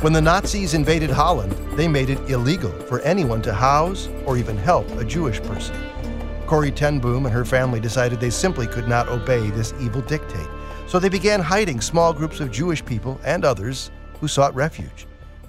When the Nazis invaded Holland, they made it illegal for anyone to house or even help a Jewish person. Corrie ten Boom and her family decided they simply could not obey this evil dictate, so they began hiding small groups of Jewish people and others who sought refuge.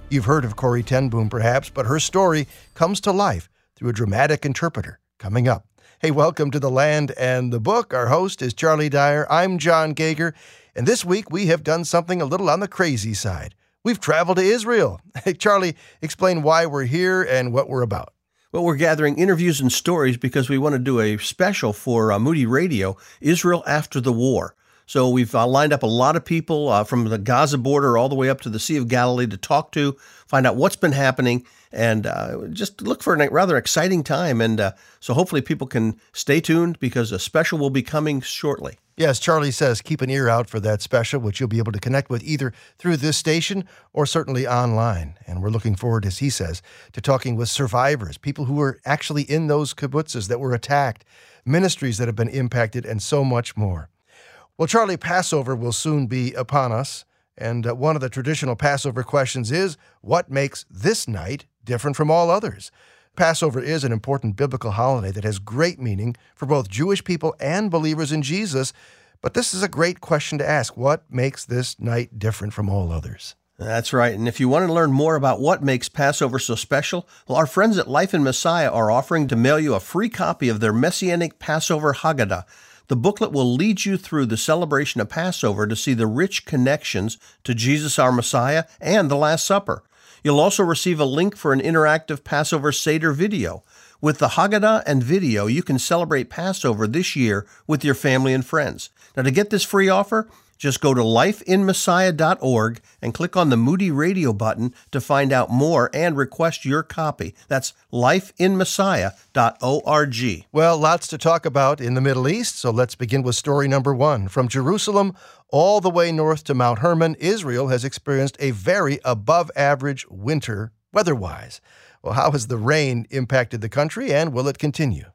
You've heard of Corrie ten Boom, perhaps, but her story comes to life through a dramatic interpreter coming up. Hey, welcome to The Land and the Book. Our host is Charlie Dyer. I'm John Gauger, and this week we have done something a little on the crazy side. We've traveled to Israel. Hey, Charlie, explain why we're here and what we're about. Well, we're gathering interviews and stories because we want to do a special for uh, Moody Radio, Israel After the War. So we've uh, lined up a lot of people uh, from the Gaza border all the way up to the Sea of Galilee to talk to, find out what's been happening, and uh, just look for a rather exciting time. And uh, so hopefully people can stay tuned because a special will be coming shortly. Yes, Charlie says keep an ear out for that special, which you'll be able to connect with either through this station or certainly online. And we're looking forward, as he says, to talking with survivors, people who were actually in those kibbutzes that were attacked, ministries that have been impacted, and so much more. Well, Charlie, Passover will soon be upon us. And uh, one of the traditional Passover questions is what makes this night different from all others? Passover is an important biblical holiday that has great meaning for both Jewish people and believers in Jesus. But this is a great question to ask. What makes this night different from all others? That's right. And if you want to learn more about what makes Passover so special, well, our friends at Life in Messiah are offering to mail you a free copy of their Messianic Passover Haggadah. The booklet will lead you through the celebration of Passover to see the rich connections to Jesus our Messiah and the Last Supper. You'll also receive a link for an interactive Passover Seder video. With the Haggadah and video, you can celebrate Passover this year with your family and friends. Now, to get this free offer, just go to lifeinmessiah.org and click on the Moody Radio button to find out more and request your copy. That's lifeinmessiah.org. Well, lots to talk about in the Middle East, so let's begin with story number one. From Jerusalem all the way north to Mount Hermon, Israel has experienced a very above average winter weather wise. Well, how has the rain impacted the country and will it continue?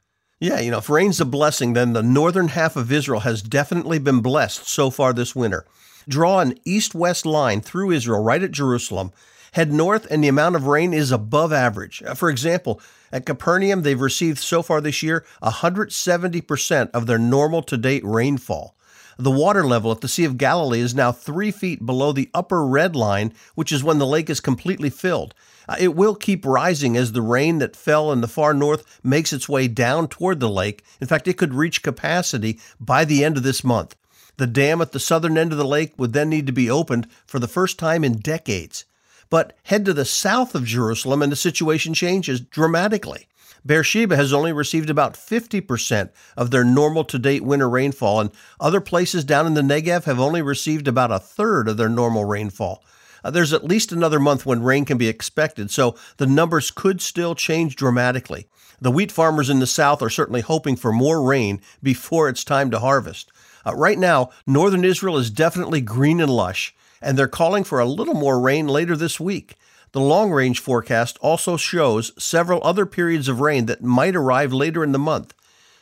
Yeah, you know, if rain's a blessing, then the northern half of Israel has definitely been blessed so far this winter. Draw an east west line through Israel right at Jerusalem. Head north, and the amount of rain is above average. Uh, for example, at Capernaum, they've received so far this year 170% of their normal to date rainfall. The water level at the Sea of Galilee is now three feet below the upper red line, which is when the lake is completely filled. Uh, it will keep rising as the rain that fell in the far north makes its way down toward the lake. In fact, it could reach capacity by the end of this month. The dam at the southern end of the lake would then need to be opened for the first time in decades. But head to the south of Jerusalem and the situation changes dramatically. Beersheba has only received about 50% of their normal to date winter rainfall, and other places down in the Negev have only received about a third of their normal rainfall. Uh, there's at least another month when rain can be expected, so the numbers could still change dramatically. The wheat farmers in the south are certainly hoping for more rain before it's time to harvest. Uh, right now, northern Israel is definitely green and lush, and they're calling for a little more rain later this week. The long range forecast also shows several other periods of rain that might arrive later in the month.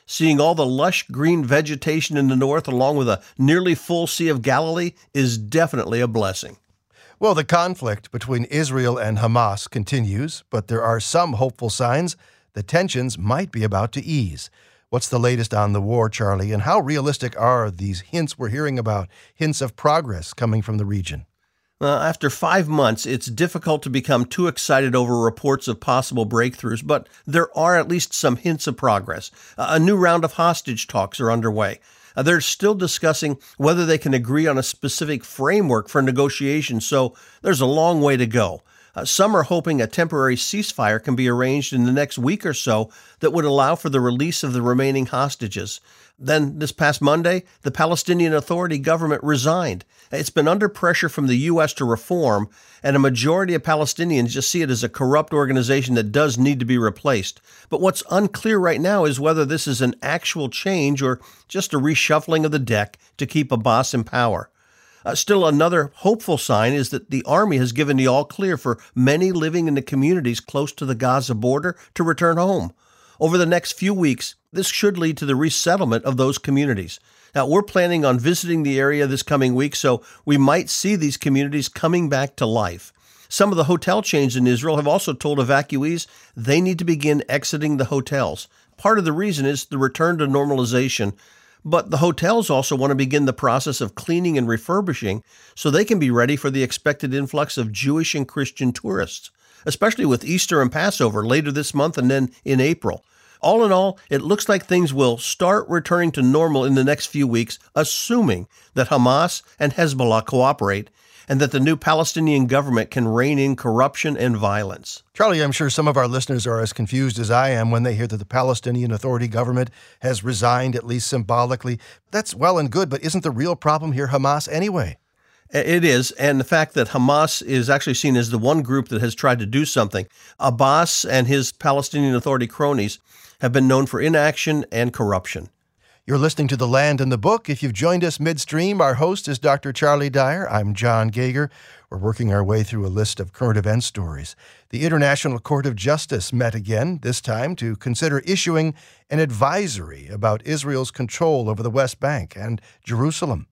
Seeing all the lush green vegetation in the north, along with a nearly full Sea of Galilee, is definitely a blessing. Well, the conflict between Israel and Hamas continues, but there are some hopeful signs the tensions might be about to ease. What's the latest on the war, Charlie, and how realistic are these hints we're hearing about, hints of progress coming from the region? Uh, after five months, it's difficult to become too excited over reports of possible breakthroughs, but there are at least some hints of progress. A new round of hostage talks are underway. Uh, they're still discussing whether they can agree on a specific framework for negotiation, so there's a long way to go. Uh, some are hoping a temporary ceasefire can be arranged in the next week or so that would allow for the release of the remaining hostages. Then, this past Monday, the Palestinian Authority government resigned. It's been under pressure from the U.S. to reform, and a majority of Palestinians just see it as a corrupt organization that does need to be replaced. But what's unclear right now is whether this is an actual change or just a reshuffling of the deck to keep Abbas in power. Uh, still, another hopeful sign is that the Army has given the all clear for many living in the communities close to the Gaza border to return home. Over the next few weeks, this should lead to the resettlement of those communities. Now, we're planning on visiting the area this coming week, so we might see these communities coming back to life. Some of the hotel chains in Israel have also told evacuees they need to begin exiting the hotels. Part of the reason is the return to normalization, but the hotels also want to begin the process of cleaning and refurbishing so they can be ready for the expected influx of Jewish and Christian tourists, especially with Easter and Passover later this month and then in April. All in all, it looks like things will start returning to normal in the next few weeks, assuming that Hamas and Hezbollah cooperate and that the new Palestinian government can rein in corruption and violence. Charlie, I'm sure some of our listeners are as confused as I am when they hear that the Palestinian Authority government has resigned, at least symbolically. That's well and good, but isn't the real problem here Hamas anyway? It is, and the fact that Hamas is actually seen as the one group that has tried to do something. Abbas and his Palestinian Authority cronies have been known for inaction and corruption. You're listening to The Land and the Book. If you've joined us midstream, our host is Dr. Charlie Dyer. I'm John Gauger. We're working our way through a list of current event stories. The International Court of Justice met again, this time to consider issuing an advisory about Israel's control over the West Bank and Jerusalem.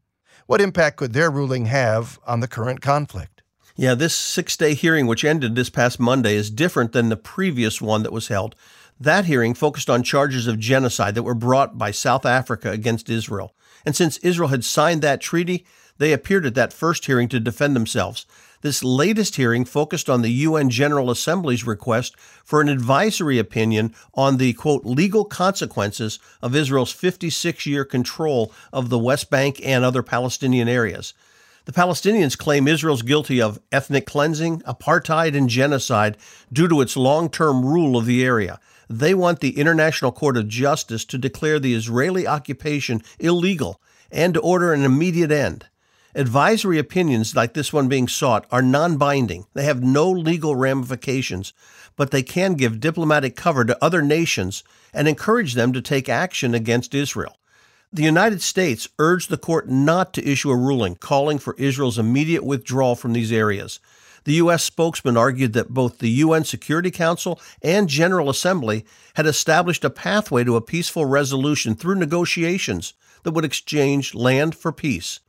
What impact could their ruling have on the current conflict? Yeah, this six day hearing, which ended this past Monday, is different than the previous one that was held. That hearing focused on charges of genocide that were brought by South Africa against Israel. And since Israel had signed that treaty, they appeared at that first hearing to defend themselves. This latest hearing focused on the UN General Assembly's request for an advisory opinion on the, quote, legal consequences of Israel's 56 year control of the West Bank and other Palestinian areas. The Palestinians claim Israel's guilty of ethnic cleansing, apartheid, and genocide due to its long term rule of the area. They want the International Court of Justice to declare the Israeli occupation illegal and to order an immediate end. Advisory opinions like this one being sought are non binding. They have no legal ramifications, but they can give diplomatic cover to other nations and encourage them to take action against Israel. The United States urged the court not to issue a ruling calling for Israel's immediate withdrawal from these areas. The U.S. spokesman argued that both the UN Security Council and General Assembly had established a pathway to a peaceful resolution through negotiations that would exchange land for peace.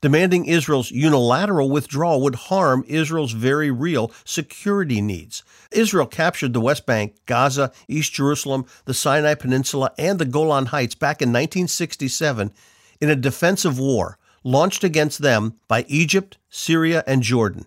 Demanding Israel's unilateral withdrawal would harm Israel's very real security needs. Israel captured the West Bank, Gaza, East Jerusalem, the Sinai Peninsula, and the Golan Heights back in 1967 in a defensive war launched against them by Egypt, Syria, and Jordan.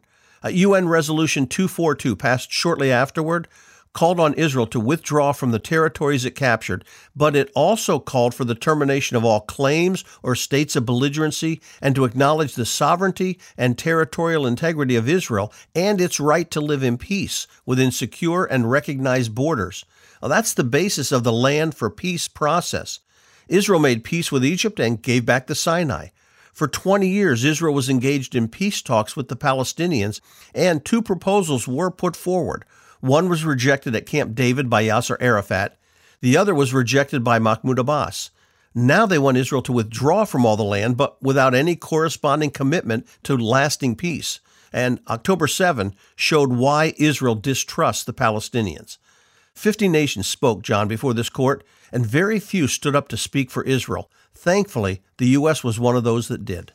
UN Resolution 242, passed shortly afterward, called on Israel to withdraw from the territories it captured, but it also called for the termination of all claims or states of belligerency and to acknowledge the sovereignty and territorial integrity of Israel and its right to live in peace within secure and recognized borders. Now, that's the basis of the Land for Peace process. Israel made peace with Egypt and gave back the Sinai. For 20 years, Israel was engaged in peace talks with the Palestinians, and two proposals were put forward. One was rejected at Camp David by Yasser Arafat, the other was rejected by Mahmoud Abbas. Now they want Israel to withdraw from all the land, but without any corresponding commitment to lasting peace. And October 7 showed why Israel distrusts the Palestinians. Fifty nations spoke, John, before this court, and very few stood up to speak for Israel. Thankfully, the U.S. was one of those that did.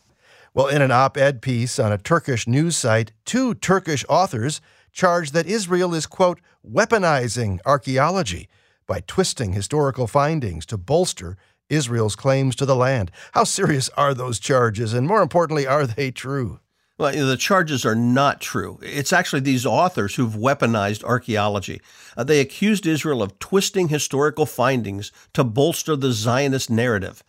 Well, in an op ed piece on a Turkish news site, two Turkish authors charged that Israel is, quote, weaponizing archaeology by twisting historical findings to bolster Israel's claims to the land. How serious are those charges? And more importantly, are they true? Well, the charges are not true. It's actually these authors who've weaponized archaeology. Uh, they accused Israel of twisting historical findings to bolster the Zionist narrative.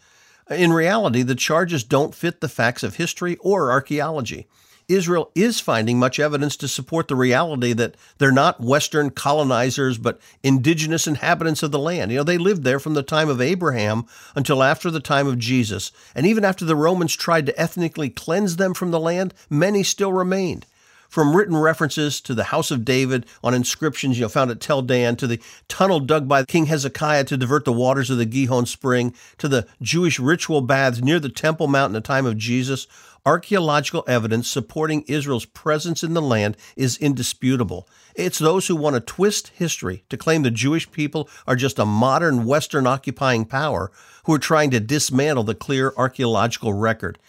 In reality, the charges don't fit the facts of history or archaeology. Israel is finding much evidence to support the reality that they're not Western colonizers, but indigenous inhabitants of the land. You know, they lived there from the time of Abraham until after the time of Jesus. And even after the Romans tried to ethnically cleanse them from the land, many still remained from written references to the house of David on inscriptions you know, found at Tel Dan, to the tunnel dug by King Hezekiah to divert the waters of the Gihon Spring, to the Jewish ritual baths near the Temple Mount in the time of Jesus, archaeological evidence supporting Israel's presence in the land is indisputable. It's those who want to twist history to claim the Jewish people are just a modern Western occupying power who are trying to dismantle the clear archaeological record.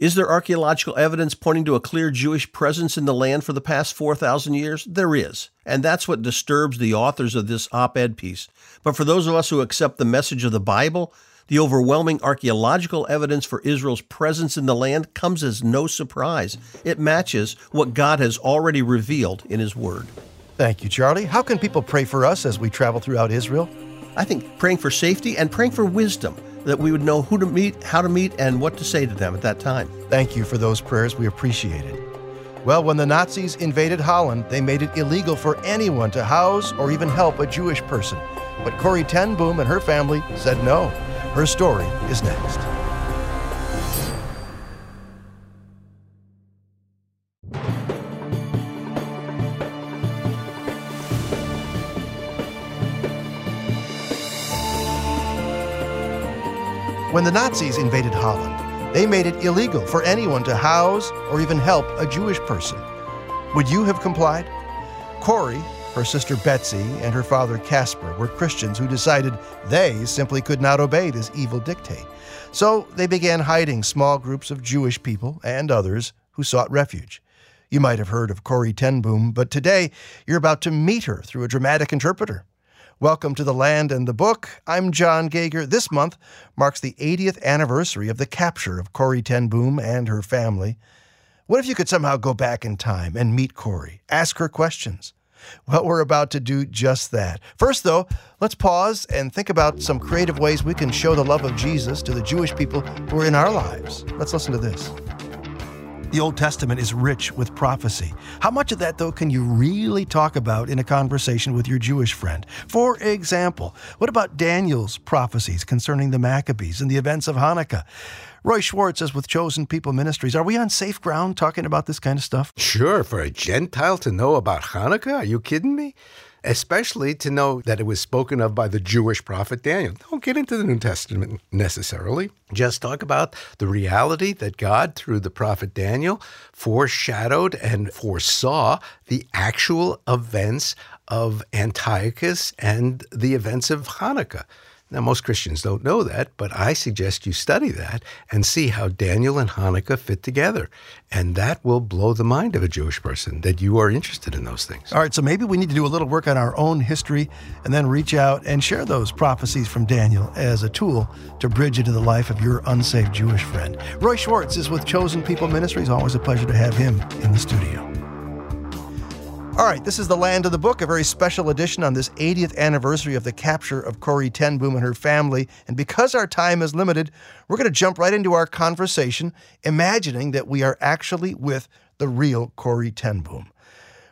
Is there archaeological evidence pointing to a clear Jewish presence in the land for the past 4,000 years? There is. And that's what disturbs the authors of this op ed piece. But for those of us who accept the message of the Bible, the overwhelming archaeological evidence for Israel's presence in the land comes as no surprise. It matches what God has already revealed in His Word. Thank you, Charlie. How can people pray for us as we travel throughout Israel? I think praying for safety and praying for wisdom that we would know who to meet, how to meet, and what to say to them at that time. Thank you for those prayers. We appreciate it. Well, when the Nazis invaded Holland, they made it illegal for anyone to house or even help a Jewish person. But Corrie ten Boom and her family said no. Her story is next. When the Nazis invaded Holland, they made it illegal for anyone to house or even help a Jewish person. Would you have complied? Corrie, her sister Betsy, and her father Casper were Christians who decided they simply could not obey this evil dictate. So they began hiding small groups of Jewish people and others who sought refuge. You might have heard of Corrie ten Boom, but today you're about to meet her through a dramatic interpreter. Welcome to the Land and the Book. I'm John Gauger. This month marks the 80th anniversary of the capture of Corrie ten Boom and her family. What if you could somehow go back in time and meet Corrie, ask her questions? Well, we're about to do just that. First, though, let's pause and think about some creative ways we can show the love of Jesus to the Jewish people who are in our lives. Let's listen to this. The Old Testament is rich with prophecy. How much of that, though, can you really talk about in a conversation with your Jewish friend? For example, what about Daniel's prophecies concerning the Maccabees and the events of Hanukkah? Roy Schwartz is with Chosen People Ministries. Are we on safe ground talking about this kind of stuff? Sure. For a Gentile to know about Hanukkah? Are you kidding me? Especially to know that it was spoken of by the Jewish prophet Daniel. Don't get into the New Testament necessarily. Just talk about the reality that God, through the prophet Daniel, foreshadowed and foresaw the actual events of Antiochus and the events of Hanukkah. Now, most Christians don't know that, but I suggest you study that and see how Daniel and Hanukkah fit together. And that will blow the mind of a Jewish person that you are interested in those things. All right, so maybe we need to do a little work on our own history and then reach out and share those prophecies from Daniel as a tool to bridge into the life of your unsaved Jewish friend. Roy Schwartz is with Chosen People Ministries. Always a pleasure to have him in the studio. All right, this is the Land of the Book, a very special edition on this 80th anniversary of the capture of Corrie ten Boom and her family. And because our time is limited, we're going to jump right into our conversation, imagining that we are actually with the real Corrie ten Boom.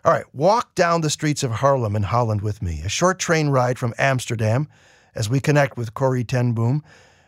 All right, walk down the streets of Haarlem in Holland with me, a short train ride from Amsterdam as we connect with Corrie ten Boom.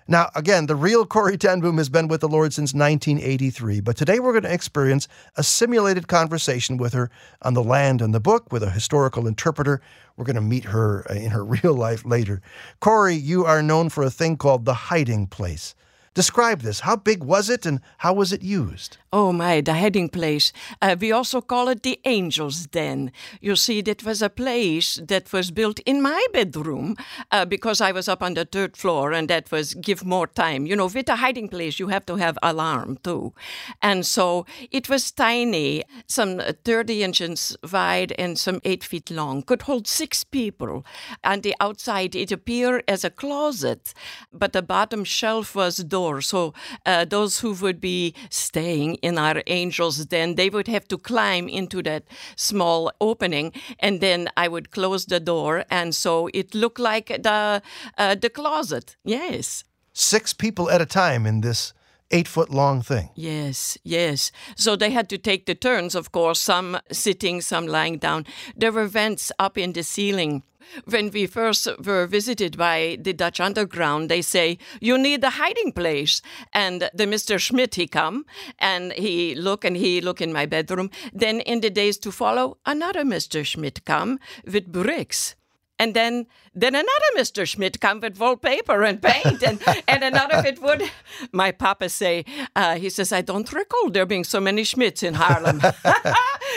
Now, again, the real Corrie ten Boom has been with the Lord since 1983, but today we're going to experience a simulated conversation with her on the land and the book with a historical interpreter. We're going to meet her uh, in her real life later. Corrie, you are known for a thing called the hiding place. Describe this. How big was it and how was it used? Oh my, the hiding place. Uh, we also call it the Angel's Den. You see, that was a place that was built in my bedroom uh, because I was up on the third floor and that was give more time. You know, with a hiding place, you have to have alarm too. And so it was tiny, some 30 inches wide and some eight feet long, could hold six people. On the outside, it appeared as a closet, but the bottom shelf was door door. So uh, those who would be staying in our angels den, they would have to climb into that small opening, and then I would close the door, and so it looked like the uh, the closet. Yes, six people at a time in this eight foot long thing. Yes, yes. So they had to take the turns, of course, some sitting, some lying down. There were vents up in the ceiling when we first were visited by the Dutch underground, they say, you need a hiding place. And the Mr. Schmidt, he come and he look and he look in my bedroom. Then in the days to follow, another Mr. Schmidt come with bricks And then, then another Mr. Schmidt come with wallpaper and paint, and, and another with wood. My papa say, uh, he says, I don't recall there being so many Schmidts in Haarlem.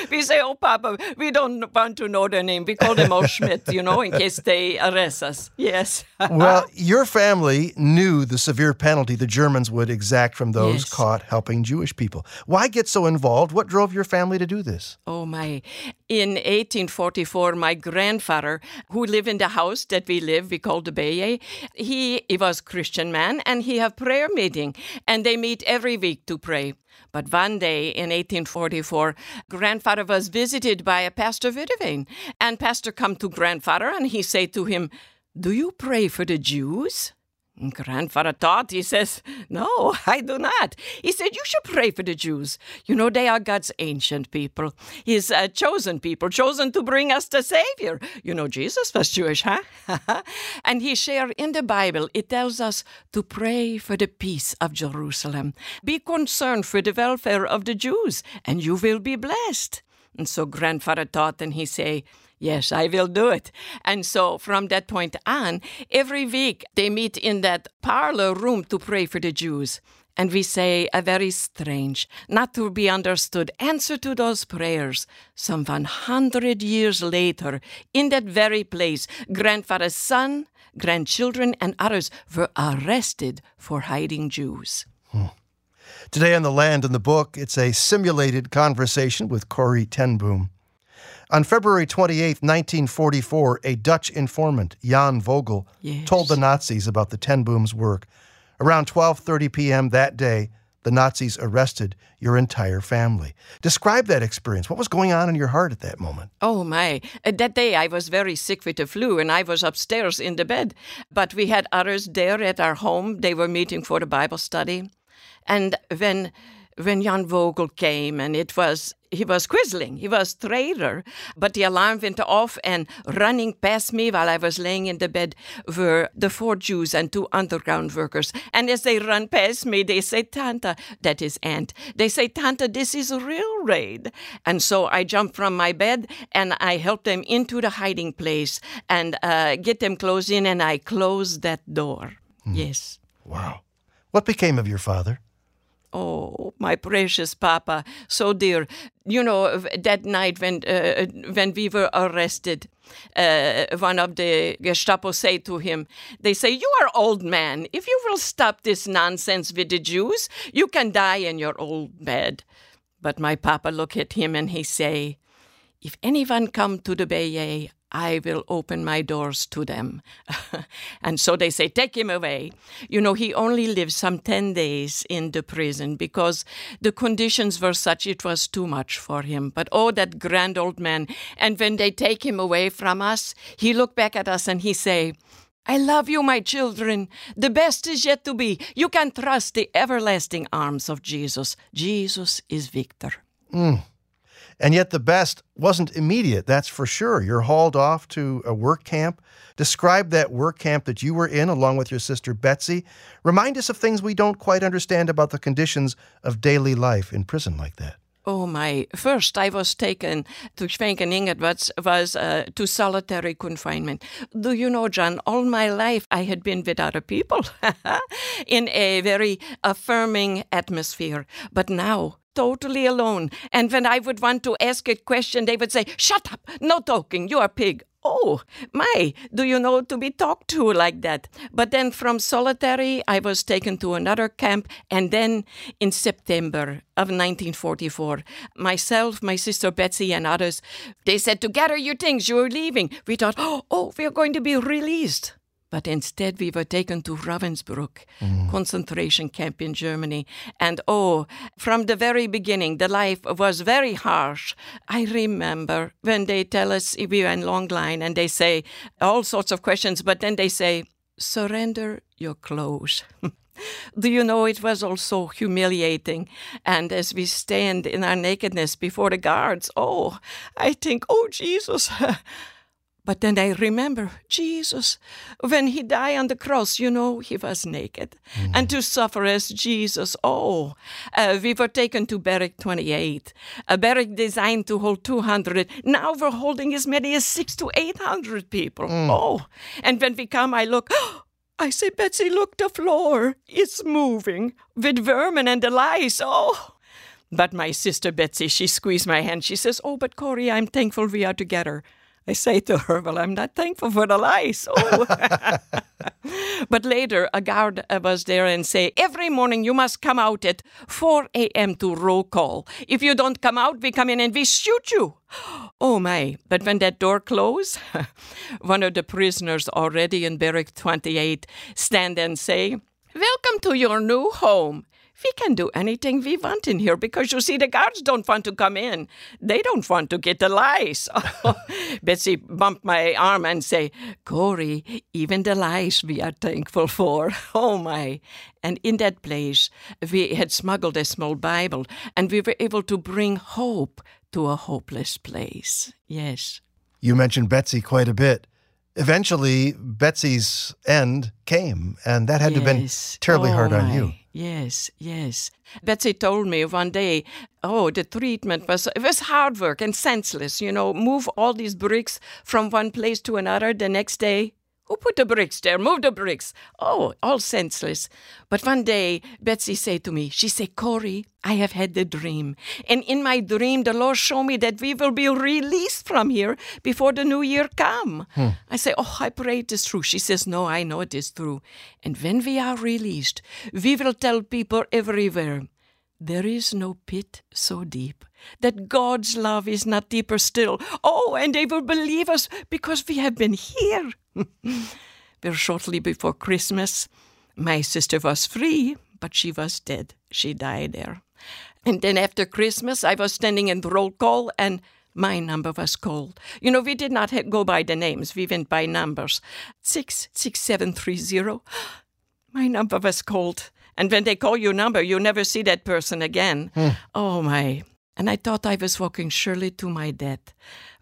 we say, oh, Papa, we don't want to know their name. We call them all Schmidt, you know, in case they arrest us. Yes. well, your family knew the severe penalty the Germans would exact from those Yes. caught helping Jewish people. Why get so involved? What drove your family to do this? Oh my. In 1844, my grandfather, who lived in the house that we live, we call the Beje, he, he was Christian man and he have prayer meeting and they meet every week to pray. But one day in 1844, grandfather was visited by a pastor Witteveen and pastor come to grandfather and he say to him, do you pray for the Jews? And Grandfather thought, he says, No, I do not. He said, You should pray for the Jews. You know, they are God's ancient people, His uh, chosen people, chosen to bring us the Savior. You know, Jesus was Jewish, huh? and he shared in the Bible, it tells us to pray for the peace of Jerusalem. Be concerned for the welfare of the Jews, and you will be blessed. And so grandfather thought, and he say, Yes, I will do it. And so from that point on, every week they meet in that parlor room to pray for the Jews. And we say a very strange, not to be understood answer to those prayers. Some 100 years later, in that very place, grandfather's son, grandchildren, and others were arrested for hiding Jews. Hmm. Today on The Land and the Book, it's a simulated conversation with Corrie ten Boom. On February 28, 1944, a Dutch informant, Jan Vogel, Yes. told the Nazis about the ten Boom's work. Around 12:30 p.m. that day, the Nazis arrested your entire family. Describe that experience. What was going on in your heart at that moment? Oh my. Uh, That day I was very sick with the flu and I was upstairs in the bed. But we had others there at our home. They were meeting for the Bible study. And when when Jan Vogel came and it was he was quisling, he was traitor, but the alarm went off and running past me while I was laying in the bed were the four Jews and two underground workers. And as they run past me, they say, Tanta, that is aunt. They say, Tanta, this is a real raid. And so I jumped from my bed and I helped them into the hiding place and uh, get them close in and I closed that door. Yes. Wow. What became of your father? Oh, my precious papa, so dear. You know that night when uh, when we were arrested, uh, one of the Gestapo say to him, "They say you are old man. If you will stop this nonsense with the Jews, you can die in your old bed." But my papa look at him and he say, "If anyone come to the Bay, I will open my doors to them. and so they say, Take him away. You know, he only lived some 10 days in the prison because the conditions were such it was too much for him. But oh, that grand old man. And when they take him away from us, he look back at us and he say, I love you, my children. The best is yet to be. You can trust the everlasting arms of Jesus. Jesus is victor. Hmm. And yet the best wasn't immediate, that's for sure. You're hauled off to a work camp. Describe that work camp that you were in along with your sister Betsy. Remind us of things we don't quite understand about the conditions of daily life in prison like that. Oh my! First, I was taken to Scheveningen, was was uh, to solitary confinement. Do you know, John? All my life, I had been with other people in a very affirming atmosphere, but now. Totally alone. And when I would want to ask a question, they would say, Shut up, no talking, you are a pig. Oh, my, do you know to be talked to like that? But then from solitary, I was taken to another camp. And then in September of 1944, myself, my sister Betsy, and others, they said to gather your things, you're leaving. We thought, oh, we're going to be released. But instead, we were taken to Ravensbrück, mm. concentration camp in Germany. And oh, from the very beginning, the life was very harsh. I remember when they tell us we were in long line and they say all sorts of questions, but then they say, surrender your clothes. Do you know it was also humiliating? And as we stand in our nakedness before the guards, oh, I think, oh, Jesus. But then I remember Jesus, when he died on the cross, you know, he was naked. Mm. And to suffer as Jesus, oh, uh, we were taken to Barrack 28, a barrack designed to hold 200. Now we're holding as many as six to 800 people. Mm. Oh, and when we come, I look, I say, Betsy, look, the floor. is moving with vermin and the lice. Oh. But my sister Betsy, she squeezed my hand. She says, Oh, but Corrie, I'm thankful we are together. I say to her, Well, I'm not thankful for the lice. Oh. but later, a guard uh, was there and say, Every morning you must come out at 4 a.m. to roll call. If you don't come out, we come in and we shoot you. Oh my, but when that door closed, one of the prisoners already in Barrack 28 stand and say, Welcome to your new home we can do anything we want in here because you see, the guards don't want to come in. They don't want to get the lice. Betsy bumped my arm and say, Corrie, even the lice we are thankful for. Oh my. And in that place, we had smuggled a small Bible and we were able to bring hope to a hopeless place. Yes. You mentioned Betsy quite a bit eventually Betsy's end came, and that had yes. to have been terribly oh, hard on you. Yes, yes. Betsy told me one day, oh, the treatment was it was hard work and senseless. You know, move all these bricks from one place to another. The next day, who put the bricks there? Move the bricks. Oh, all senseless. But one day, Betsy said to me, she said, Corrie, I have had the dream. And in my dream, the Lord showed me that we will be released from here before the new year come. Hmm. I say, oh, I pray it is true. She says, no, I know it is true. And when we are released, we will tell people everywhere, there is no pit so deep that God's love is not deeper still. Oh, and they will believe us because we have been here. Very shortly before Christmas, my sister was free, but she was dead. She died there. And then after Christmas, I was standing in the roll call and my number was called. You know, we did not go by the names, we went by numbers. 66730. My number was called. And when they call your number, you never see that person again. Hmm. Oh, my. And I thought I was walking surely to my death.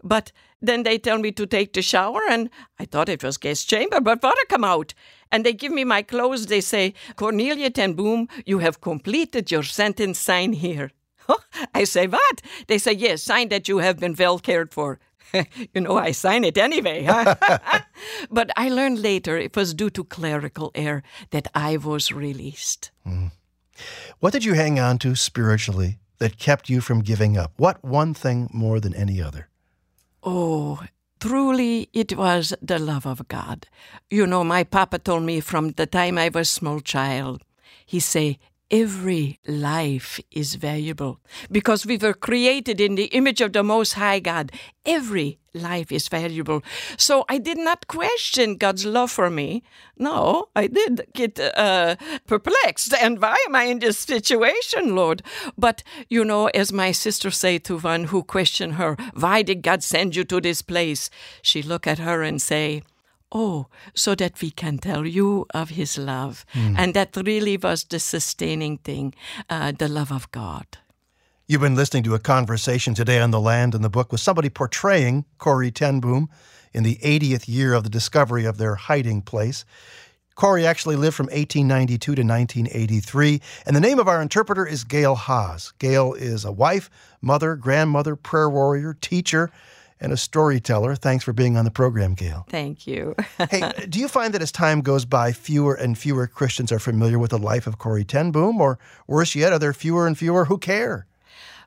But then they tell me to take the shower, and I thought it was guest chamber, but water come out. And they give me my clothes. They say, Cornelia ten Boom, you have completed your sentence. Sign here. I say, what? They say, yes, sign that you have been well cared for. you know, I sign it anyway. but I learned later it was due to clerical error that I was released. Mm. What did you hang on to spiritually that kept you from giving up? What one thing more than any other? Oh, truly it was the love of God. You know, my papa told me from the time I was small child, he say, every life is valuable because we were created in the image of the Most High God. Every life is valuable. So I did not question God's love for me. No, I did get uh, perplexed. And why am I in this situation, Lord? But, you know, as my sister said to one who questioned her, why did God send you to this place? She look at her and say, Oh, so that we can tell you of His love. Mm. And that really was the sustaining thing, uh, the love of God. You've been listening to a conversation today on the land in the book with somebody portraying Corrie ten Boom in the 80th year of the discovery of their hiding place. Corrie actually lived from 1892 to 1983, and the name of our interpreter is Gail Haas. Gail is a wife, mother, grandmother, prayer warrior, teacher, and a storyteller. Thanks for being on the program, Gail. Thank you. hey, do you find that as time goes by, fewer and fewer Christians are familiar with the life of Corrie ten Boom, or worse yet, are there fewer and fewer who care?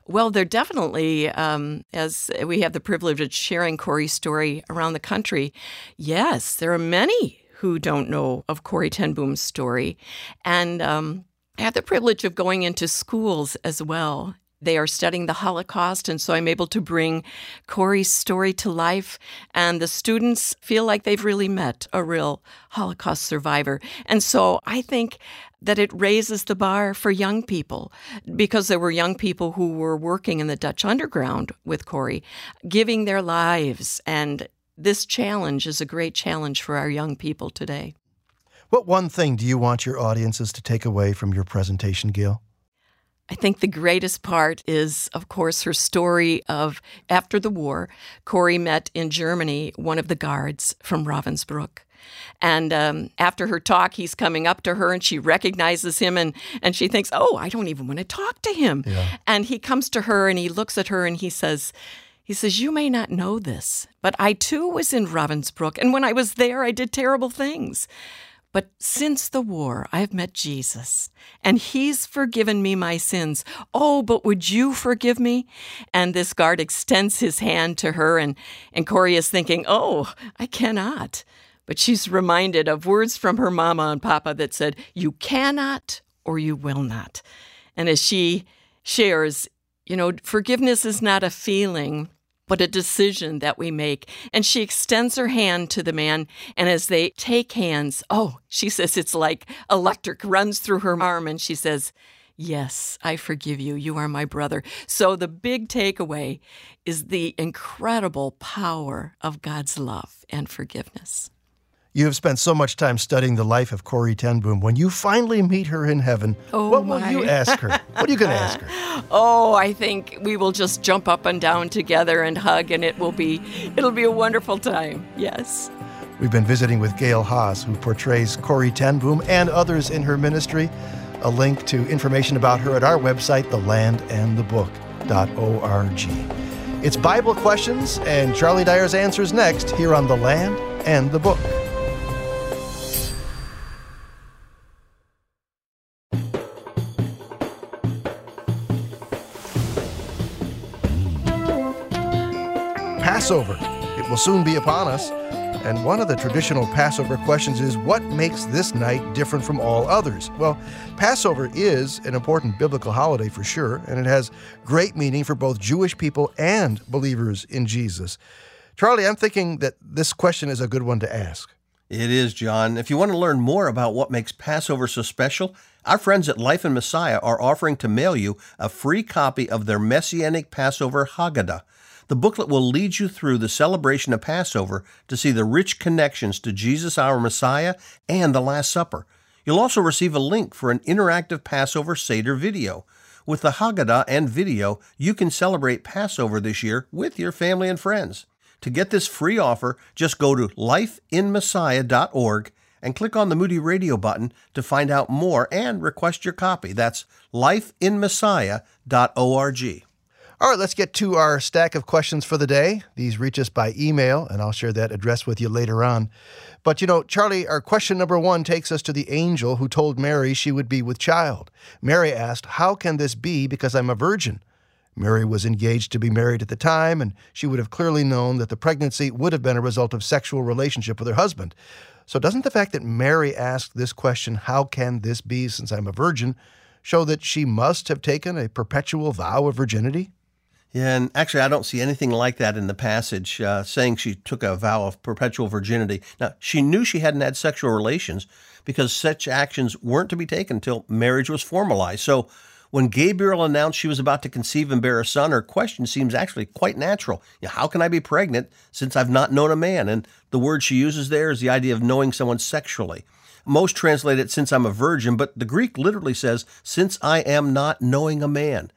Well, there definitely, um, as we have the privilege of sharing Corrie's story around the country, yes, there are many who don't know of Corrie ten Boom's story. And um, I have the privilege of going into schools as well they are studying the Holocaust, and so I'm able to bring Corrie's story to life. And the students feel like they've really met a real Holocaust survivor. And so I think that it raises the bar for young people because there were young people who were working in the Dutch underground with Corrie, giving their lives. And this challenge is a great challenge for our young people today. What one thing do you want your audiences to take away from your presentation, Gail? I think the greatest part is, of course, her story of after the war, Corrie met in Germany one of the guards from Ravensbrück. And um, after her talk, he's coming up to her and she recognizes him and, and she thinks, oh, I don't even want to talk to him. Yeah. And he comes to her and he looks at her and he says, he says, You may not know this, but I too was in Ravensbrück. And when I was there, I did terrible things. But since the war, I have met Jesus, and he's forgiven me my sins. Oh, but would you forgive me? And this guard extends his hand to her, and, and Corrie is thinking, Oh, I cannot. But she's reminded of words from her mama and papa that said, You cannot or you will not. And as she shares, you know, forgiveness is not a feeling, but a decision that we make. And she extends her hand to the man. And as they take hands, oh, she says it's like electric runs through her arm. And she says, Yes, I forgive you. You are my brother. So the big takeaway is the incredible power of God's love and forgiveness. You have spent so much time studying the life of Corrie ten Boom. When you finally meet her in heaven, Oh, what will my. you ask her? What are you going to ask her? Oh, I think we will just jump up and down together and hug, and it will be it'll be a wonderful time. Yes. We've been visiting with Gail Haas, who portrays Corrie ten Boom and others in her ministry. A link to information about her at our website, thelandandthebook.org. It's Bible questions, and Charlie Dyer's answers next here on The Land and the Book. Passover. It will soon be upon us. And one of the traditional Passover questions is what makes this night different from all others? Well, Passover is an important biblical holiday for sure, and it has great meaning for both Jewish people and believers in Jesus. Charlie, I'm thinking that this question is a good one to ask. It is, John. If you want to learn more about what makes Passover so special, our friends at Life in Messiah are offering to mail you a free copy of their Messianic Passover Haggadah. The booklet will lead you through the celebration of Passover to see the rich connections to Jesus our Messiah and the Last Supper. You'll also receive a link for an interactive Passover Seder video. With the Haggadah and video, you can celebrate Passover this year with your family and friends. To get this free offer, just go to lifeinmessiah.org and click on the Moody Radio button to find out more and request your copy. That's lifeinmessiah.org. All right, let's get to our stack of questions for the day. These reach us by email, and I'll share that address with you later on. But you know, Charlie, our question number one takes us to the angel who told Mary she would be with child. Mary asked, How can this be because I'm a virgin? Mary was engaged to be married at the time, and she would have clearly known that the pregnancy would have been a result of sexual relationship with her husband. So, doesn't the fact that Mary asked this question, How can this be since I'm a virgin, show that she must have taken a perpetual vow of virginity? Yeah, and actually, I don't see anything like that in the passage uh, saying she took a vow of perpetual virginity. Now, she knew she hadn't had sexual relations because such actions weren't to be taken until marriage was formalized. So, when Gabriel announced she was about to conceive and bear a son, her question seems actually quite natural. You know, how can I be pregnant since I've not known a man? And the word she uses there is the idea of knowing someone sexually. Most translate it since I'm a virgin, but the Greek literally says since I am not knowing a man.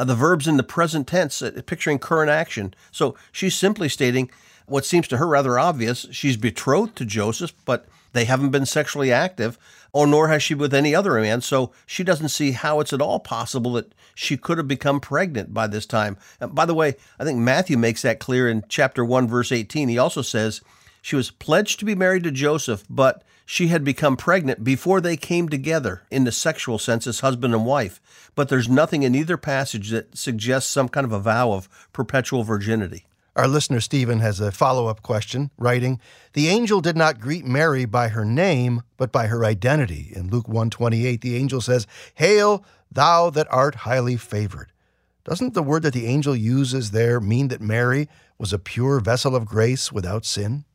Uh, the verb's in the present tense, uh, picturing current action. So she's simply stating what seems to her rather obvious. She's betrothed to Joseph, but they haven't been sexually active, or nor has she with any other man. So she doesn't see how it's at all possible that she could have become pregnant by this time. And by the way, I think Matthew makes that clear in chapter 1, verse 18. He also says she was pledged to be married to Joseph, but she had become pregnant before they came together in the sexual sense as husband and wife. But there's nothing in either passage that suggests some kind of a vow of perpetual virginity. Our listener Stephen has a follow up question, writing, The angel did not greet Mary by her name, but by her identity. In Luke 128, the angel says, Hail, thou that art highly favored. Doesn't the word that the angel uses there mean that Mary was a pure vessel of grace without sin?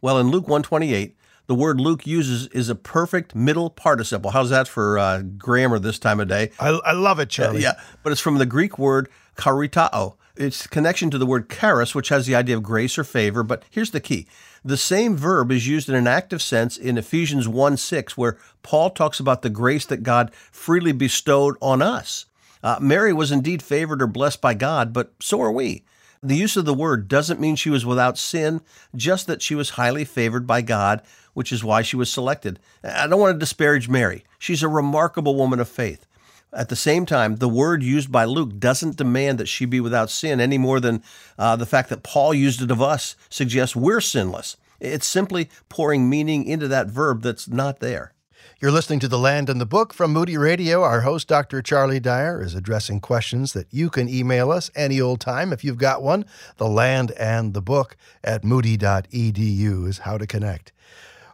Well, in Luke 128, the word Luke uses is a perfect middle participle. How's that for uh, grammar this time of day? I, I love it, Charlie. Yeah, but it's from the Greek word karitao. It's connection to the word charis, which has the idea of grace or favor. But here's the key. The same verb is used in an active sense in Ephesians 1 6, where Paul talks about the grace that God freely bestowed on us. Uh, Mary was indeed favored or blessed by God, but so are we. The use of the word doesn't mean she was without sin, just that she was highly favored by God, which is why she was selected. I don't want to disparage Mary. She's a remarkable woman of faith. At the same time, the word used by Luke doesn't demand that she be without sin any more than uh, the fact that Paul used it of us suggests we're sinless. It's simply pouring meaning into that verb that's not there. You're listening to The Land and the Book from Moody Radio. Our host, Dr. Charlie Dyer, is addressing questions that you can email us any old time if you've got one. The Land and the Book at moody.edu is how to connect.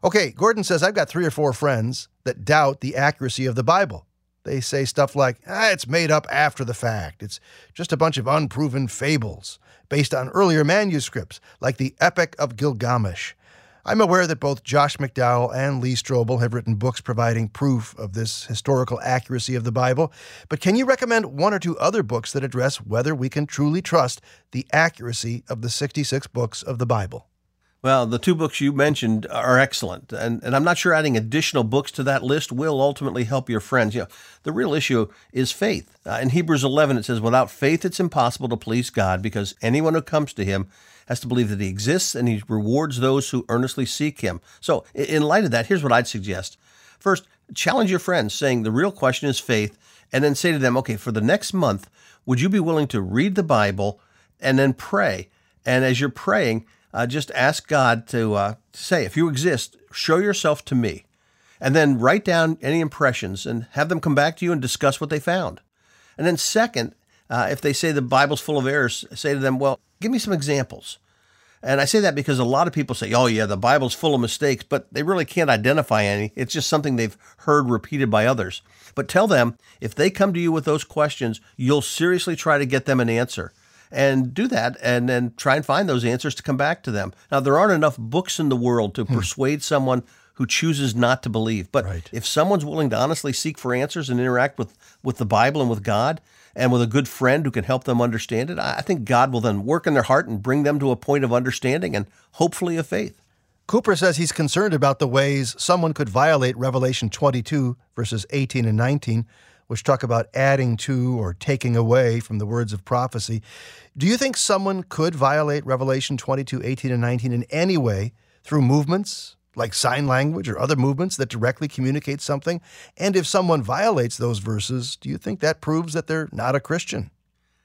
Okay, Gordon says, I've got three or four friends that doubt the accuracy of the Bible. They say stuff like, ah, it's made up after the fact. It's just a bunch of unproven fables based on earlier manuscripts, like the Epic of Gilgamesh. I'm aware that both Josh McDowell and Lee Strobel have written books providing proof of this historical accuracy of the Bible, but can you recommend one or two other books that address whether we can truly trust the accuracy of the 66 books of the Bible? Well, the two books you mentioned are excellent, and, and I'm not sure adding additional books to that list will ultimately help your friends. You know, the real issue is faith. Uh, in Hebrews 11, it says, "Without faith, it's impossible to please God, because anyone who comes to Him has to believe that He exists, and He rewards those who earnestly seek Him." So, in light of that, here's what I'd suggest: first, challenge your friends, saying the real question is faith, and then say to them, "Okay, for the next month, would you be willing to read the Bible and then pray?" And as you're praying uh, just ask God to, uh, say, if you exist, show yourself to me. And then write down any impressions and have them come back to you and discuss what they found. And then, second, uh, if they say the Bible's full of errors, say to them, well, give me some examples. And I say that because a lot of people say, oh, yeah, the Bible's full of mistakes, but they really can't identify any. It's just something they've heard repeated by others. But tell them if they come to you with those questions, you'll seriously try to get them an answer and do that and then try and find those answers to come back to them. Now, there aren't enough books in the world to hmm. persuade someone who chooses not to believe. But right. if someone's willing to honestly seek for answers and interact with, with the Bible and with God and with a good friend who can help them understand it, I think God will then work in their heart and bring them to a point of understanding and hopefully of faith. Cooper says he's concerned about the ways someone could violate Revelation 22, verses 18 and 19, which talk about adding to or taking away from the words of prophecy. Do you think someone could violate Revelation 22, 18, and 19 in any way through movements like sign language or other movements that directly communicate something? And if someone violates those verses, do you think that proves that they're not a Christian?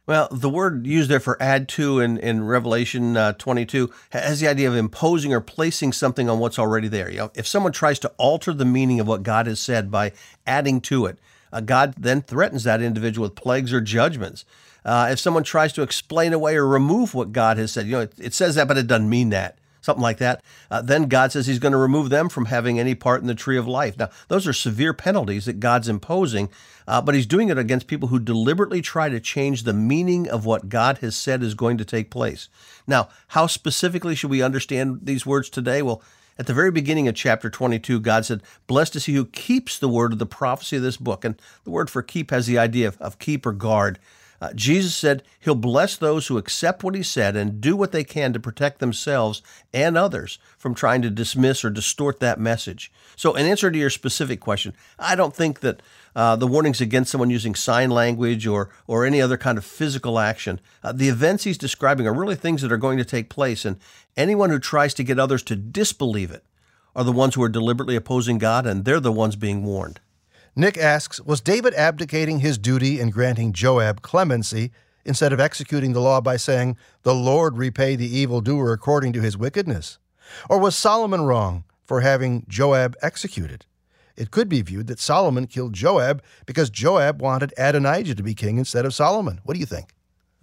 Well, the word used there for add to in, in Revelation uh, 22 has the idea of imposing or placing something on what's already there. You know, if someone tries to alter the meaning of what God has said by adding to it, uh, God then threatens that individual with plagues or judgments. Uh, if someone tries to explain away or remove what God has said, you know, it, it says that, but it doesn't mean that, something like that, uh, then God says He's going to remove them from having any part in the tree of life. Now, those are severe penalties that God's imposing, uh, but He's doing it against people who deliberately try to change the meaning of what God has said is going to take place. Now, how specifically should we understand these words today? Well, at the very beginning of chapter 22, God said, Blessed is he who keeps the word of the prophecy of this book. And the word for keep has the idea of, of keep or guard. Uh, Jesus said he'll bless those who accept what he said and do what they can to protect themselves and others from trying to dismiss or distort that message. So, in answer to your specific question, I don't think that uh, the warnings against someone using sign language or, or any other kind of physical action, uh, the events he's describing are really things that are going to take place. And anyone who tries to get others to disbelieve it are the ones who are deliberately opposing God, and they're the ones being warned. Nick asks Was David abdicating his duty in granting Joab clemency instead of executing the law by saying, The Lord repay the evildoer according to his wickedness? Or was Solomon wrong for having Joab executed? It could be viewed that Solomon killed Joab because Joab wanted Adonijah to be king instead of Solomon. What do you think?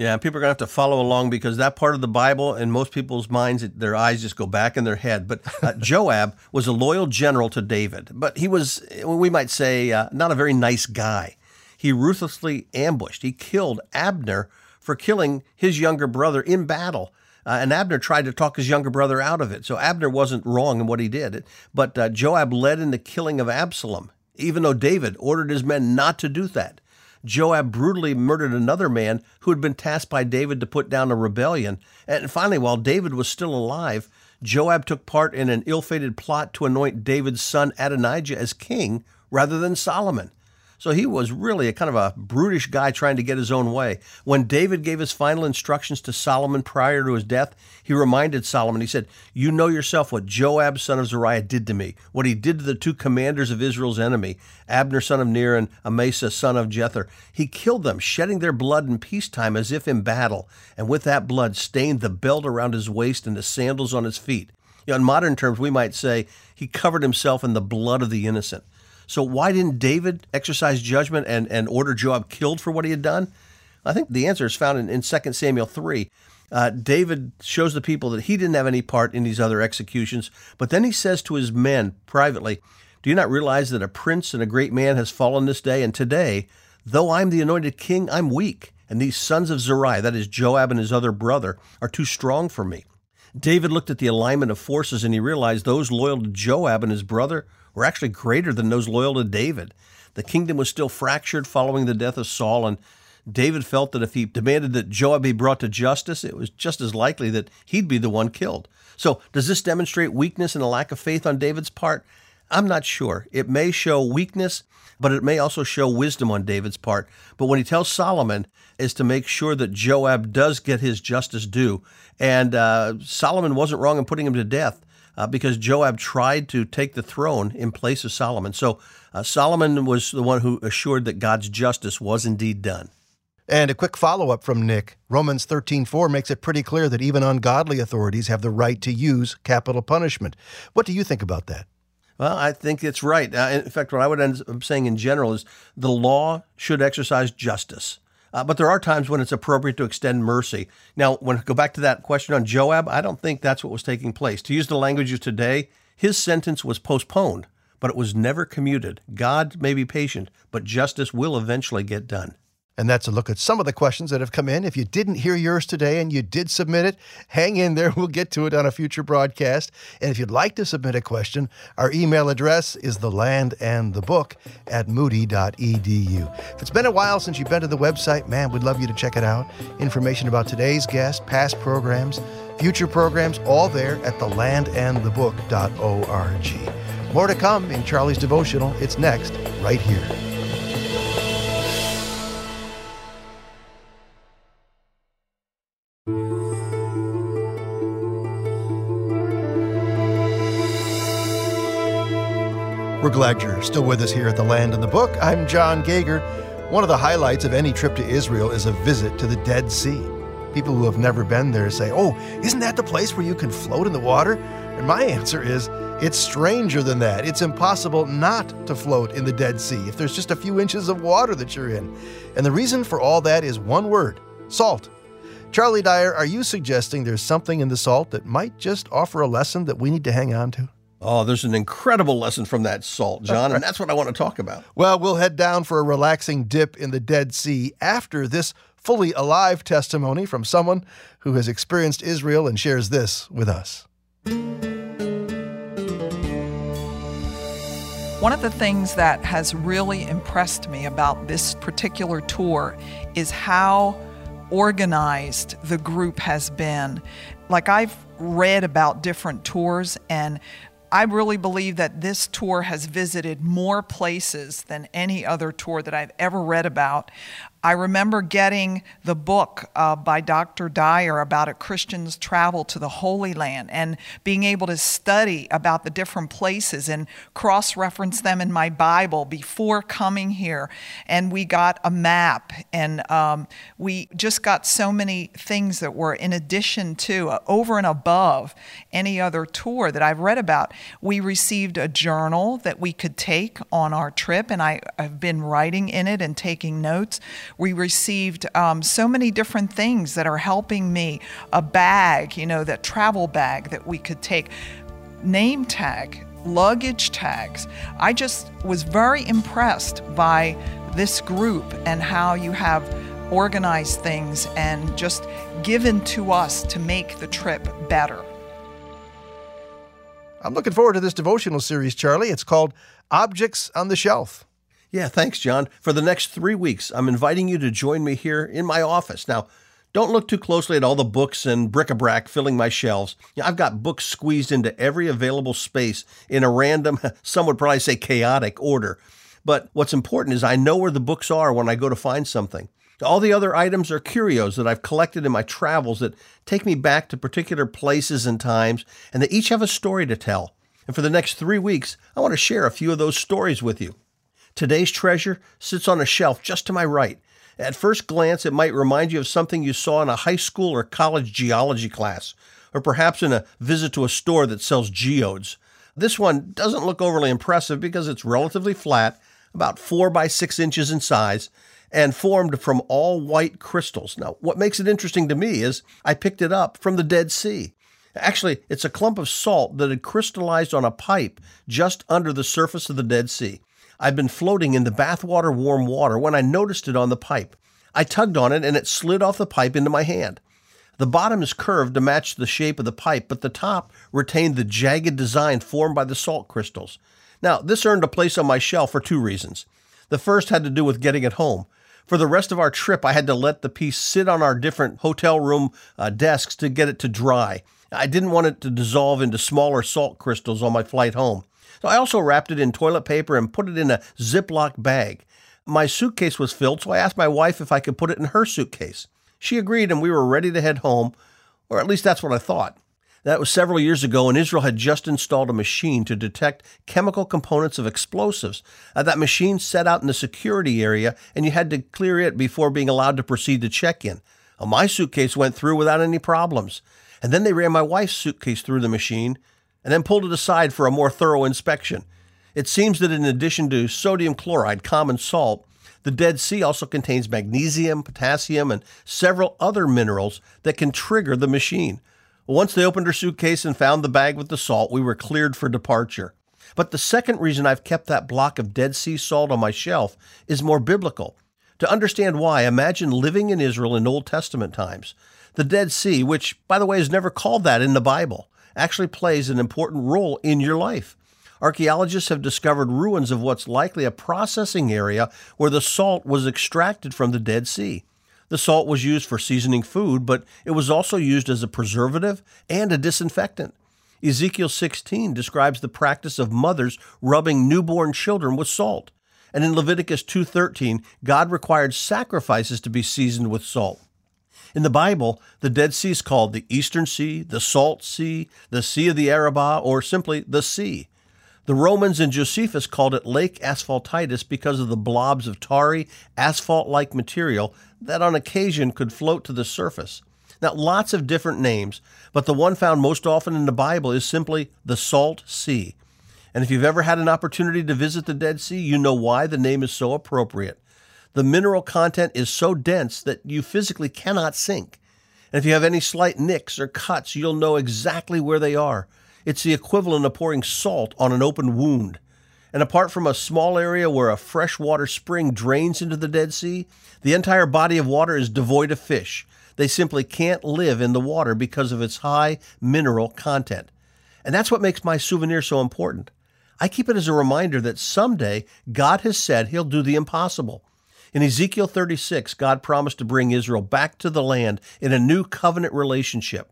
Yeah, people are going to have to follow along because that part of the Bible, in most people's minds, their eyes just go back in their head. But uh, Joab was a loyal general to David, but he was, we might say, uh, not a very nice guy. He ruthlessly ambushed, he killed Abner for killing his younger brother in battle. Uh, and Abner tried to talk his younger brother out of it. So Abner wasn't wrong in what he did. But uh, Joab led in the killing of Absalom, even though David ordered his men not to do that. Joab brutally murdered another man who had been tasked by David to put down a rebellion. And finally, while David was still alive, Joab took part in an ill fated plot to anoint David's son Adonijah as king rather than Solomon. So he was really a kind of a brutish guy trying to get his own way. When David gave his final instructions to Solomon prior to his death, he reminded Solomon, he said, You know yourself what Joab, son of Zeruiah, did to me, what he did to the two commanders of Israel's enemy, Abner, son of Ner, and Amasa, son of Jether. He killed them, shedding their blood in peacetime as if in battle, and with that blood stained the belt around his waist and the sandals on his feet. You know, in modern terms, we might say he covered himself in the blood of the innocent. So why didn't David exercise judgment and, and order Joab killed for what he had done? I think the answer is found in, in 2 Samuel 3. Uh, David shows the people that he didn't have any part in these other executions, but then he says to his men privately, Do you not realize that a prince and a great man has fallen this day? And today, though I'm the anointed king, I'm weak. And these sons of Zeruiah, that is Joab and his other brother, are too strong for me. David looked at the alignment of forces and he realized those loyal to Joab and his brother were actually greater than those loyal to David. The kingdom was still fractured following the death of Saul, and David felt that if he demanded that Joab be brought to justice, it was just as likely that he'd be the one killed. So, does this demonstrate weakness and a lack of faith on David's part? I'm not sure. It may show weakness, but it may also show wisdom on David's part. But when he tells Solomon is to make sure that Joab does get his justice due, and uh, Solomon wasn't wrong in putting him to death uh, because Joab tried to take the throne in place of Solomon. So uh, Solomon was the one who assured that God's justice was indeed done. And a quick follow up from Nick. Romans 13:4 makes it pretty clear that even ungodly authorities have the right to use capital punishment. What do you think about that? Well, I think it's right. Uh, in fact, what I would end up saying in general is the law should exercise justice. Uh, but there are times when it's appropriate to extend mercy. Now, when I go back to that question on Joab, I don't think that's what was taking place. To use the language of today, his sentence was postponed, but it was never commuted. God may be patient, but justice will eventually get done. And that's a look at some of the questions that have come in. If you didn't hear yours today and you did submit it, hang in there. We'll get to it on a future broadcast. And if you'd like to submit a question, our email address is the land and the book at moody.edu. If it's been a while since you've been to the website, man, we'd love you to check it out. Information about today's guest, past programs, future programs, all there at thelandandthebook.org. More to come in Charlie's devotional. It's next, right here. Glad you're still with us here at the Land and the Book. I'm Jon Gauger. One of the highlights of any trip to Israel is a visit to the Dead Sea. People who have never been there say, Oh, isn't that the place where you can float in the water? And my answer is, it's stranger than that. It's impossible not to float in the Dead Sea if there's just a few inches of water that you're in. And the reason for all that is one word salt. Charlie Dyer, are you suggesting there's something in the salt that might just offer a lesson that we need to hang on to? Oh, there's an incredible lesson from that salt, John, and that's what I want to talk about. Well, we'll head down for a relaxing dip in the Dead Sea after this fully alive testimony from someone who has experienced Israel and shares this with us. One of the things that has really impressed me about this particular tour is how organized the group has been. Like, I've read about different tours, and I really believe that this tour has visited more places than any other tour that I've ever read about. I remember getting the book uh, by Dr. Dyer about a Christian's travel to the Holy Land and being able to study about the different places and cross reference them in my Bible before coming here. And we got a map, and um, we just got so many things that were in addition to, uh, over and above any other tour that I've read about. We received a journal that we could take on our trip, and I, I've been writing in it and taking notes. We received um, so many different things that are helping me. A bag, you know, that travel bag that we could take, name tag, luggage tags. I just was very impressed by this group and how you have organized things and just given to us to make the trip better. I'm looking forward to this devotional series, Charlie. It's called Objects on the Shelf. Yeah, thanks, John. For the next three weeks, I'm inviting you to join me here in my office. Now, don't look too closely at all the books and bric-a-brac filling my shelves. I've got books squeezed into every available space in a random, some would probably say chaotic order. But what's important is I know where the books are when I go to find something. All the other items are curios that I've collected in my travels that take me back to particular places and times, and they each have a story to tell. And for the next three weeks, I want to share a few of those stories with you. Today's treasure sits on a shelf just to my right. At first glance, it might remind you of something you saw in a high school or college geology class, or perhaps in a visit to a store that sells geodes. This one doesn't look overly impressive because it's relatively flat, about 4 by 6 inches in size, and formed from all white crystals. Now, what makes it interesting to me is I picked it up from the Dead Sea. Actually, it's a clump of salt that had crystallized on a pipe just under the surface of the Dead Sea. I'd been floating in the bathwater warm water when I noticed it on the pipe. I tugged on it and it slid off the pipe into my hand. The bottom is curved to match the shape of the pipe, but the top retained the jagged design formed by the salt crystals. Now, this earned a place on my shelf for two reasons. The first had to do with getting it home. For the rest of our trip, I had to let the piece sit on our different hotel room uh, desks to get it to dry. I didn't want it to dissolve into smaller salt crystals on my flight home. So I also wrapped it in toilet paper and put it in a Ziploc bag. My suitcase was filled, so I asked my wife if I could put it in her suitcase. She agreed, and we were ready to head home, or at least that's what I thought. That was several years ago, and Israel had just installed a machine to detect chemical components of explosives. Uh, that machine set out in the security area, and you had to clear it before being allowed to proceed to check in. Uh, my suitcase went through without any problems. And then they ran my wife's suitcase through the machine and then pulled it aside for a more thorough inspection. It seems that in addition to sodium chloride, common salt, the Dead Sea also contains magnesium, potassium, and several other minerals that can trigger the machine. Once they opened her suitcase and found the bag with the salt, we were cleared for departure. But the second reason I've kept that block of Dead Sea salt on my shelf is more biblical. To understand why, imagine living in Israel in Old Testament times. The Dead Sea, which, by the way, is never called that in the Bible, actually plays an important role in your life. Archaeologists have discovered ruins of what's likely a processing area where the salt was extracted from the Dead Sea. The salt was used for seasoning food, but it was also used as a preservative and a disinfectant. Ezekiel 16 describes the practice of mothers rubbing newborn children with salt. And in Leviticus 2:13, God required sacrifices to be seasoned with salt. In the Bible, the Dead Sea is called the Eastern Sea, the Salt Sea, the Sea of the Arabah, or simply the Sea. The Romans and Josephus called it Lake Asphaltites because of the blobs of tarry, asphalt like material that on occasion could float to the surface. Now, lots of different names, but the one found most often in the Bible is simply the Salt Sea. And if you've ever had an opportunity to visit the Dead Sea, you know why the name is so appropriate. The mineral content is so dense that you physically cannot sink. And if you have any slight nicks or cuts, you'll know exactly where they are. It's the equivalent of pouring salt on an open wound. And apart from a small area where a freshwater spring drains into the Dead Sea, the entire body of water is devoid of fish. They simply can't live in the water because of its high mineral content. And that's what makes my souvenir so important. I keep it as a reminder that someday God has said he'll do the impossible. In Ezekiel 36, God promised to bring Israel back to the land in a new covenant relationship.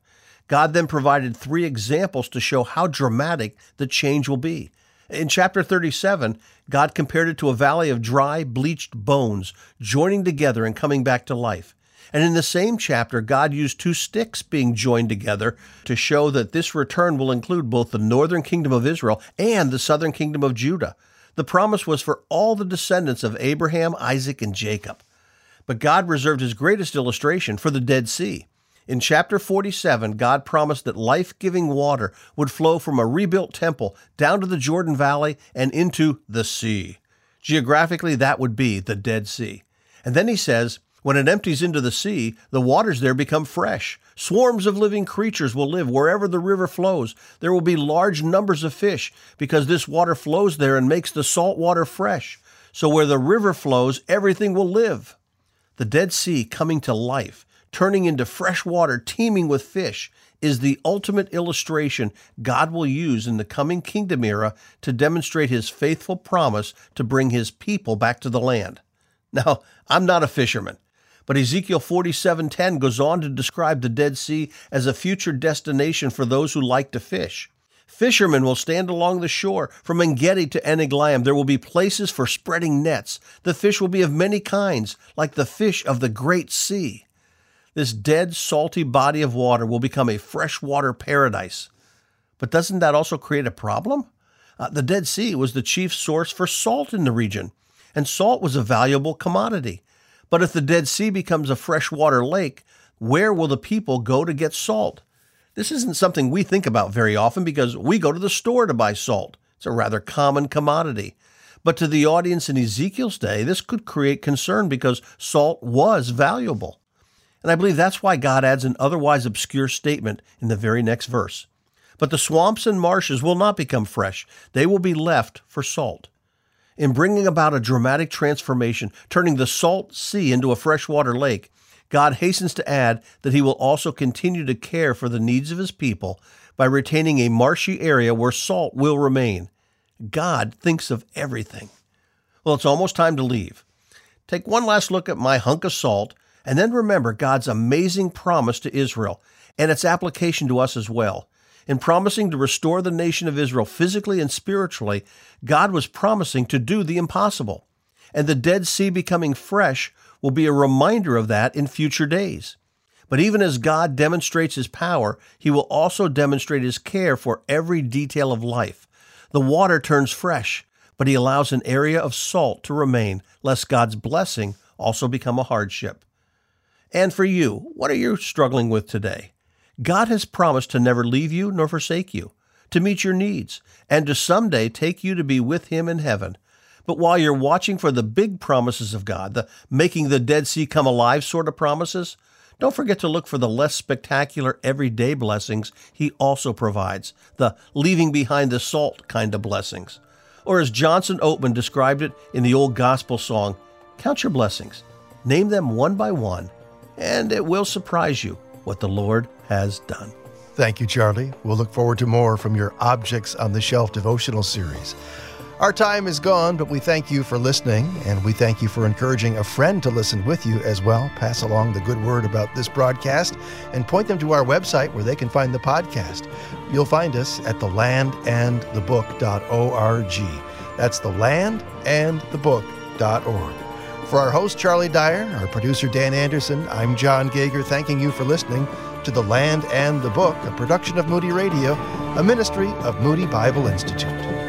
God then provided three examples to show how dramatic the change will be. In chapter 37, God compared it to a valley of dry, bleached bones joining together and coming back to life. And in the same chapter, God used two sticks being joined together to show that this return will include both the northern kingdom of Israel and the southern kingdom of Judah. The promise was for all the descendants of Abraham, Isaac, and Jacob. But God reserved his greatest illustration for the Dead Sea. In chapter 47, God promised that life giving water would flow from a rebuilt temple down to the Jordan Valley and into the sea. Geographically, that would be the Dead Sea. And then he says, when it empties into the sea, the waters there become fresh. Swarms of living creatures will live wherever the river flows. There will be large numbers of fish because this water flows there and makes the salt water fresh. So where the river flows, everything will live. The Dead Sea coming to life turning into fresh water teeming with fish, is the ultimate illustration God will use in the coming kingdom era to demonstrate his faithful promise to bring his people back to the land. Now, I'm not a fisherman, but Ezekiel 47:10 goes on to describe the Dead Sea as a future destination for those who like to fish. Fishermen will stand along the shore. From Engedi to Eneglaim, there will be places for spreading nets. The fish will be of many kinds, like the fish of the great sea. This dead, salty body of water will become a freshwater paradise. But doesn't that also create a problem? Uh, the Dead Sea was the chief source for salt in the region, and salt was a valuable commodity. But if the Dead Sea becomes a freshwater lake, where will the people go to get salt? This isn't something we think about very often because we go to the store to buy salt. It's a rather common commodity. But to the audience in Ezekiel's day, this could create concern because salt was valuable. And I believe that's why God adds an otherwise obscure statement in the very next verse. But the swamps and marshes will not become fresh, they will be left for salt. In bringing about a dramatic transformation, turning the salt sea into a freshwater lake, God hastens to add that he will also continue to care for the needs of his people by retaining a marshy area where salt will remain. God thinks of everything. Well, it's almost time to leave. Take one last look at my hunk of salt and then remember God's amazing promise to Israel and its application to us as well. In promising to restore the nation of Israel physically and spiritually, God was promising to do the impossible. And the Dead Sea becoming fresh will be a reminder of that in future days. But even as God demonstrates his power, he will also demonstrate his care for every detail of life. The water turns fresh, but he allows an area of salt to remain, lest God's blessing also become a hardship. And for you, what are you struggling with today? God has promised to never leave you nor forsake you, to meet your needs, and to someday take you to be with him in heaven. But while you're watching for the big promises of God, the making the Dead Sea come alive sort of promises, don't forget to look for the less spectacular everyday blessings He also provides, the leaving behind the salt kind of blessings. Or as Johnson Oatman described it in the old gospel song, count your blessings, name them one by one, and it will surprise you what the Lord has done. Thank you, Charlie. We'll look forward to more from your Objects on the Shelf devotional series. Our time is gone, but we thank you for listening, and we thank you for encouraging a friend to listen with you as well. Pass along the good word about this broadcast and point them to our website where they can find the podcast. You'll find us at thelandandthebook.org. That's thelandandthebook.org. For our host, Charlie Dyer, our producer, Dan Anderson, I'm Jon Gauger, thanking you for listening to The Land and the Book, a production of Moody Radio, a ministry of Moody Bible Institute.